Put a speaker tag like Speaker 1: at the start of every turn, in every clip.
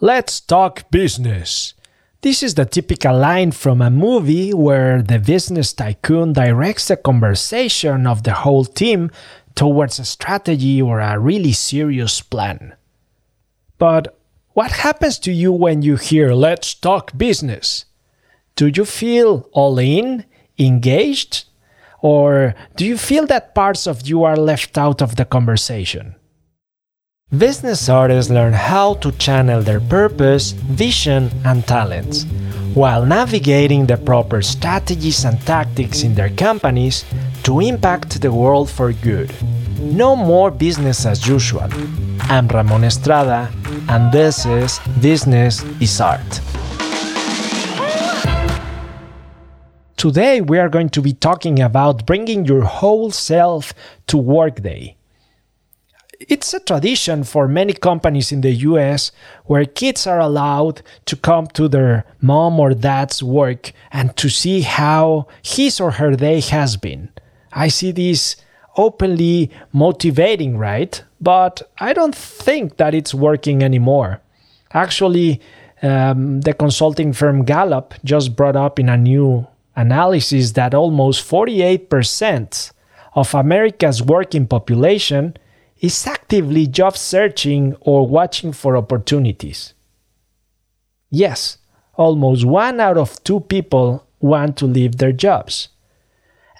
Speaker 1: Let's talk business. This is the typical line from a movie where the business tycoon directs the conversation of the whole team towards a strategy or a really serious plan. But what happens to you when you hear let's talk business? Do you feel all in, engaged? Or do you feel that parts of you are left out of the conversation? Business artists learn how to channel their purpose, vision, and talents while navigating the proper strategies and tactics in their companies to impact the world for good. No more business as usual. I'm Ramón Estrada, and this is Business is Art. Today, we are going to be talking about bringing your whole self to Workday it's a tradition for many companies in the US where kids are allowed to come to their mom or dad's work and to see how his or her day has been. I see this openly motivating, right? But I don't think that it's working anymore. Actually, um, the consulting firm Gallup just brought up in a new analysis that almost 48% of America's working population is actively job searching or watching for opportunities. Yes, almost one out of two people want to leave their jobs.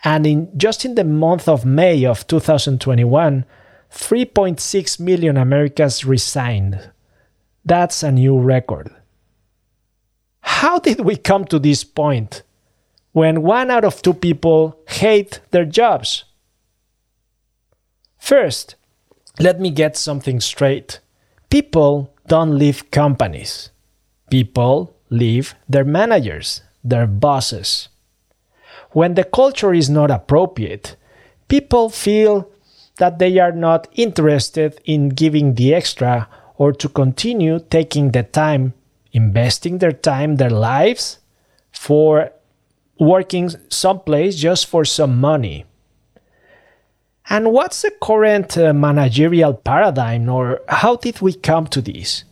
Speaker 1: And in just in the month of May of 2021, 3.6 million Americans resigned. That's a new record. How did we come to this point when one out of two people hate their jobs? First, let me get something straight. People don't leave companies. People leave their managers, their bosses. When the culture is not appropriate, people feel that they are not interested in giving the extra or to continue taking the time, investing their time, their lives for working someplace just for some money. And what's the current uh, managerial paradigm, or how did we come to this?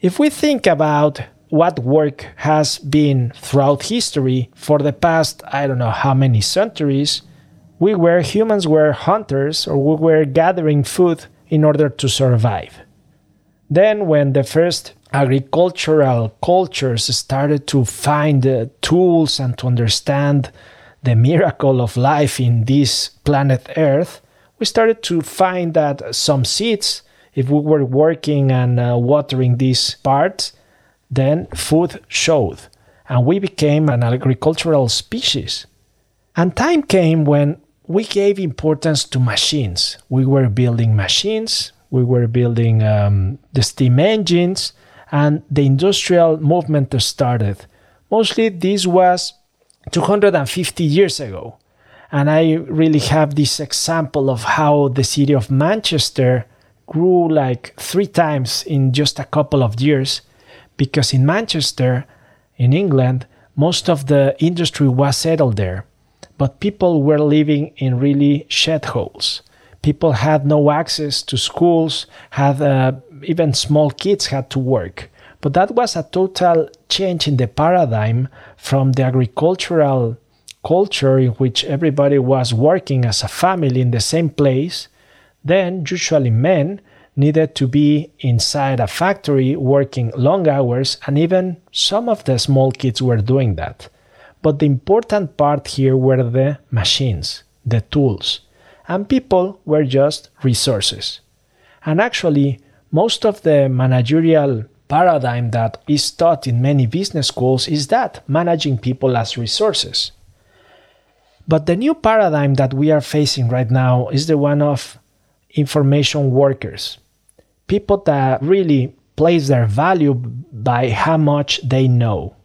Speaker 1: If we think about what work has been throughout history for the past, I don't know how many centuries, we were humans were hunters or we were gathering food in order to survive. Then, when the first agricultural cultures started to find uh, tools and to understand the miracle of life in this planet Earth, we started to find that some seeds, if we were working and uh, watering these parts, then food showed, and we became an agricultural species. And time came when we gave importance to machines. We were building machines, we were building um, the steam engines, and the industrial movement started. Mostly this was 250 years ago. And I really have this example of how the city of Manchester grew like three times in just a couple of years. Because in Manchester, in England, most of the industry was settled there. But people were living in really shed holes. People had no access to schools, had uh, even small kids had to work. But that was a total change in the paradigm from the agricultural culture in which everybody was working as a family in the same place. Then, usually, men needed to be inside a factory working long hours, and even some of the small kids were doing that. But the important part here were the machines, the tools, and people were just resources. And actually, most of the managerial paradigm that is taught in many business schools is that managing people as resources. But the new paradigm that we are facing right now is the one of information workers. People that really place their value by how much they know.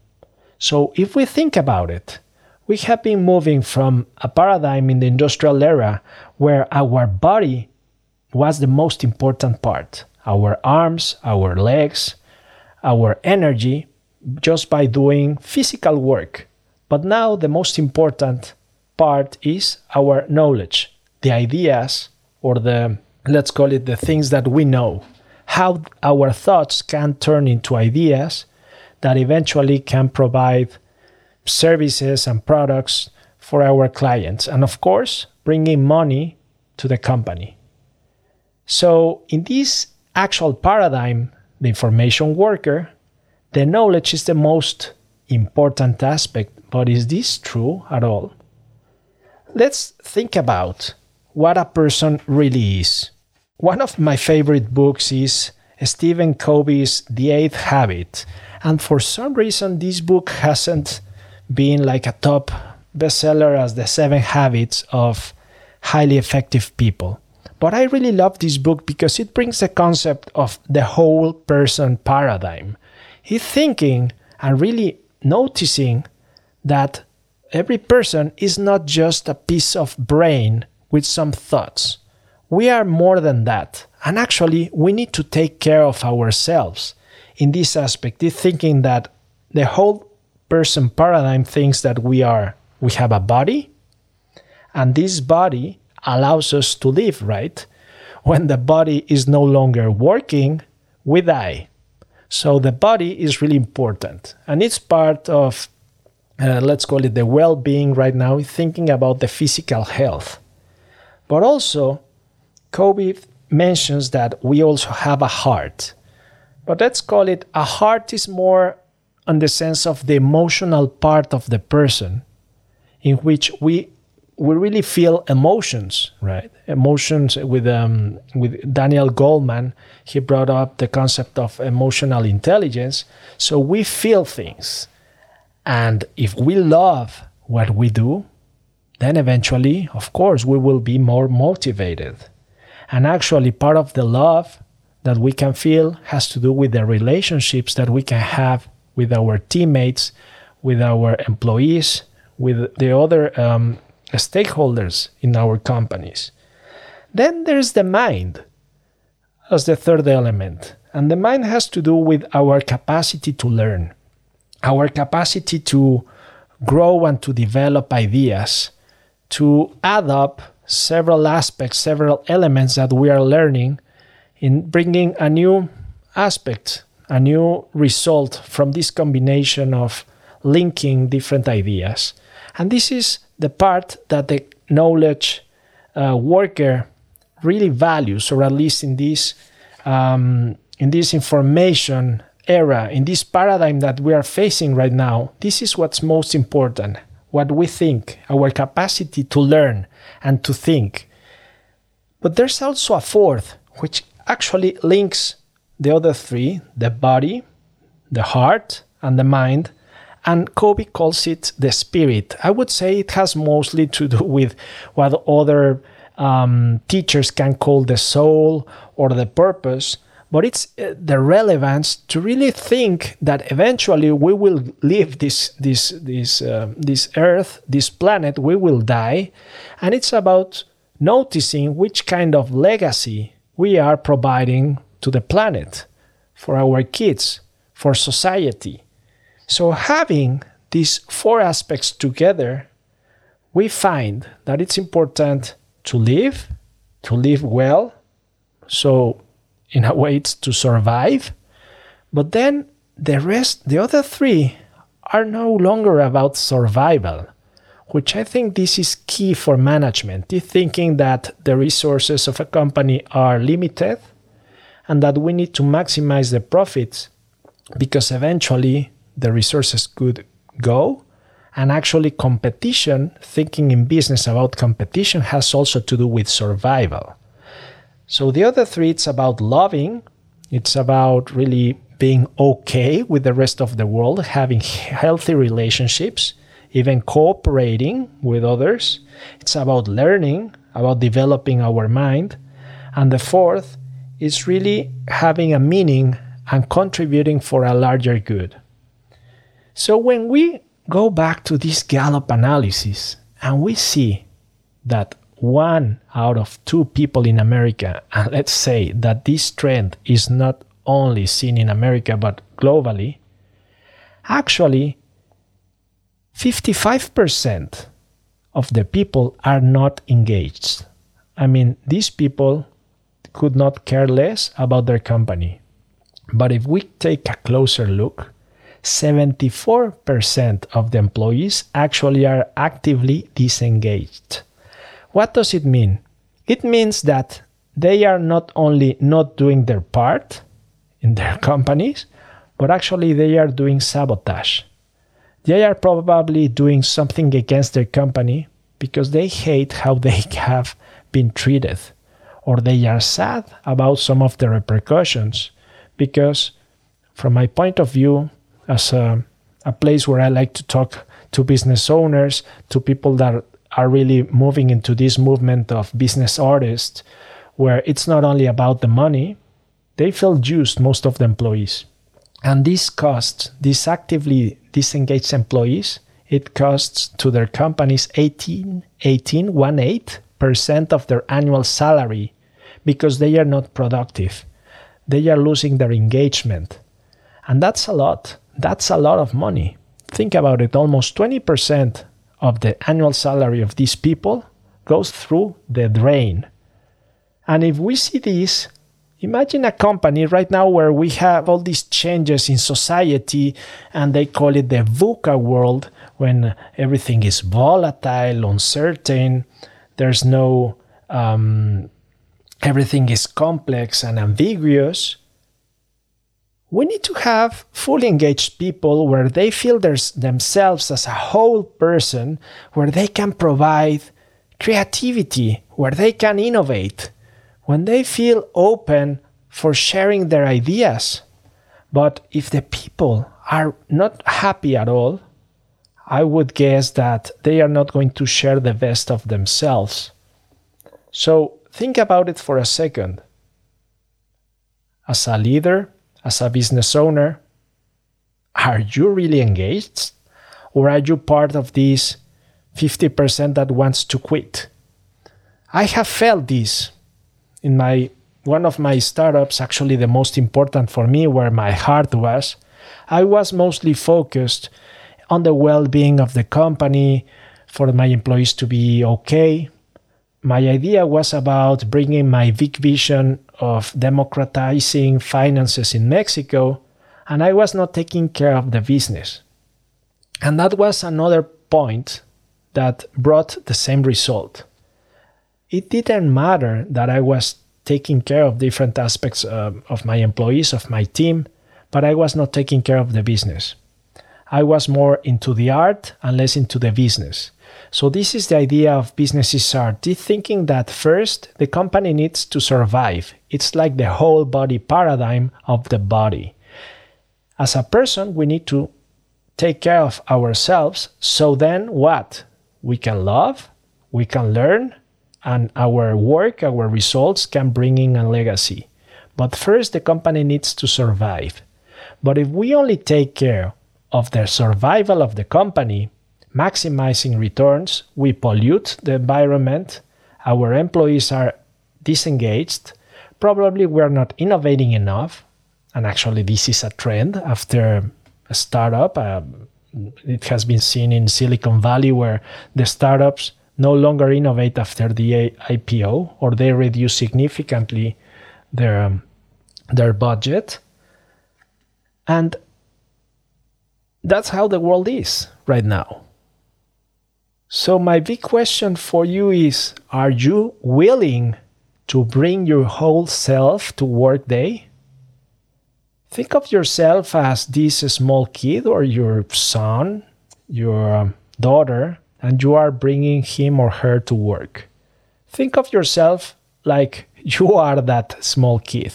Speaker 1: So if we think about it, we have been moving from a paradigm in the industrial era where our body was the most important part our arms, our legs, our energy just by doing physical work. But now the most important part is our knowledge, the ideas or the let's call it the things that we know, how our thoughts can turn into ideas that eventually can provide services and products for our clients. And of course, bringing money to the company. So, in this actual paradigm, the information worker, the knowledge is the most important aspect. But is this true at all? Let's think about what a person really is. One of my favorite books is Stephen Covey's The Eighth Habit. And for some reason, this book hasn't been like a top bestseller as The Seven Habits of Highly Effective People. But I really love this book because it brings the concept of the whole person paradigm. He's thinking and really noticing that every person is not just a piece of brain with some thoughts. We are more than that. And actually, we need to take care of ourselves in this aspect. He's thinking that the whole person paradigm thinks that we are we have a body and this body allows us to live, right? When the body is no longer working, we die. So the body is really important and it's part of uh, let's call it the well being right now, thinking about the physical health. But also, Covey mentions that we also have a heart. But let's call it a heart is more on the sense of the emotional part of the person, in which we we really feel emotions, right? Emotions with um, with Daniel Goleman, he brought up the concept of emotional intelligence. So we feel things, and if we love what we do, then eventually, of course, we will be more motivated. And actually, part of the love that we can feel has to do with the relationships that we can have with our teammates, with our employees, with the other um, stakeholders in our companies. Then there's the mind as the third element. And the mind has to do with our capacity to learn our capacity to grow and to develop ideas, to add up several aspects, several elements that we are learning in bringing a new aspect, a new result from this combination of linking different ideas. And this is the part that the knowledge uh, worker really values, or at least in this um, in this information era, in this paradigm that we are facing right now, this is what's most important what we think, our capacity to learn and to think. But there's also a fourth, which actually links the other three the body, the heart, and the mind. And Covey calls it the spirit. I would say it has mostly to do with what other um, teachers can call the soul or the purpose but it's uh, the relevance to really think that eventually we will leave this this this uh, this earth this planet we will die and it's about noticing which kind of legacy we are providing to the planet for our kids for society so having these four aspects together we find that it's important to live to live well so in a way it's to survive. But then the rest, the other three, are no longer about survival, which I think this is key for management. The thinking that the resources of a company are limited and that we need to maximize the profits because eventually the resources could go. And actually, competition, thinking in business about competition, has also to do with survival. So the other three, it's about loving, it's about really being okay with the rest of the world, having healthy relationships, even cooperating with others. It's about learning, about developing our mind. And the fourth is really having a meaning and contributing for a larger good. So when we go back to this Gallup analysis and we see that one out of two people in America, and let's say that this trend is not only seen in America but globally, actually 55% of the people are not engaged. I mean, these people could not care less about their company. But if we take a closer look, 74% of the employees actually are actively disengaged. What does it mean? It means that they are not only not doing their part in their companies, but actually they are doing sabotage. They are probably doing something against their company because they hate how they have been treated, or they are sad about some of the repercussions. Because, from my point of view, as a, a place where I like to talk to business owners, to people that are really moving into this movement of business artists, where it's not only about the money, they feel used, most of the employees. And this costs, these actively disengaged employees, it costs to their companies 18, 18, 1 8 percent of their annual salary because they are not productive. They are losing their engagement. And that's a lot. That's a lot of money. Think about it almost 20% of the annual salary of these people goes through the drain. And if we see this, imagine a company right now where we have all these changes in society and they call it the VUCA world when everything is volatile, uncertain, there's no, um, everything is complex and ambiguous we need to have fully engaged people where they feel themselves as a whole person, where they can provide creativity, where they can innovate, when they feel open for sharing their ideas. But if the people are not happy at all, I would guess that they are not going to share the best of themselves. So think about it for a second. As a leader, as a business owner, are you really engaged? Or are you part of this 50% that wants to quit? I have felt this in my one of my startups, actually the most important for me, where my heart was. I was mostly focused on the well being of the company, for my employees to be okay. My idea was about bringing my big vision of democratizing finances in Mexico, and I was not taking care of the business. And that was another point that brought the same result. It didn't matter that I was taking care of different aspects uh, of my employees, of my team, but I was not taking care of the business. I was more into the art and less into the business. So this is the idea of businesses are thinking that first the company needs to survive. It's like the whole body paradigm of the body. As a person, we need to take care of ourselves. So then what? We can love, we can learn, and our work, our results can bring in a legacy. But first, the company needs to survive. But if we only take care of the survival of the company, maximizing returns, we pollute the environment, our employees are disengaged, probably we're not innovating enough. And actually, this is a trend after a startup. Um, it has been seen in Silicon Valley where the startups no longer innovate after the IPO or they reduce significantly their, um, their budget. And that's how the world is right now. So, my big question for you is Are you willing to bring your whole self to work day? Think of yourself as this small kid or your son, your um, daughter, and you are bringing him or her to work. Think of yourself like you are that small kid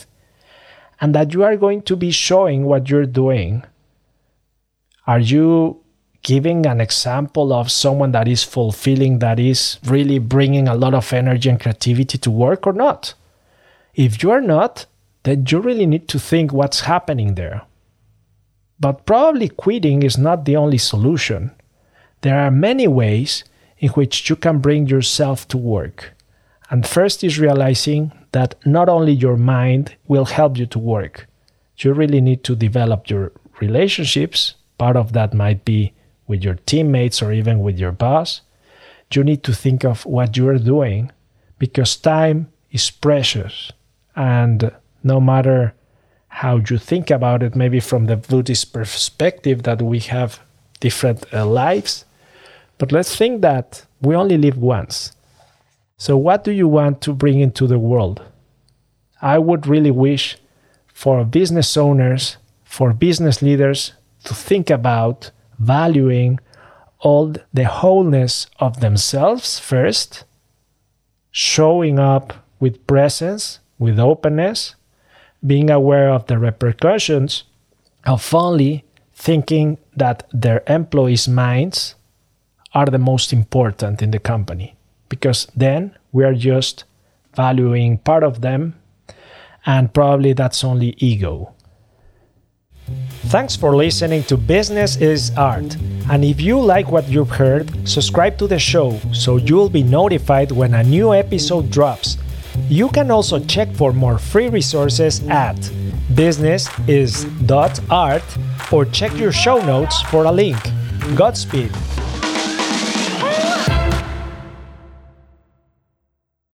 Speaker 1: and that you are going to be showing what you're doing. Are you giving an example of someone that is fulfilling, that is really bringing a lot of energy and creativity to work or not? If you are not, then you really need to think what's happening there. But probably quitting is not the only solution. There are many ways in which you can bring yourself to work. And first is realizing that not only your mind will help you to work, you really need to develop your relationships. Part of that might be with your teammates or even with your boss, you need to think of what you are doing because time is precious And no matter how you think about it, maybe from the Buddhist perspective, that we have different uh, lives. But let's think that we only live once. So, what do you want to bring into the world? I would really wish for business owners, for business leaders to think about valuing all the wholeness of themselves first, showing up with presence, with openness, being aware of the repercussions of only thinking that their employees' minds are the most important in the company. Because then we are just valuing part of them, and probably that's only ego. Thanks for listening to Business is Art. And if you like what you've heard, subscribe to the show so you'll be notified when a new episode drops. You can also check for more free resources at businessis.art or check your show notes for a link. Godspeed.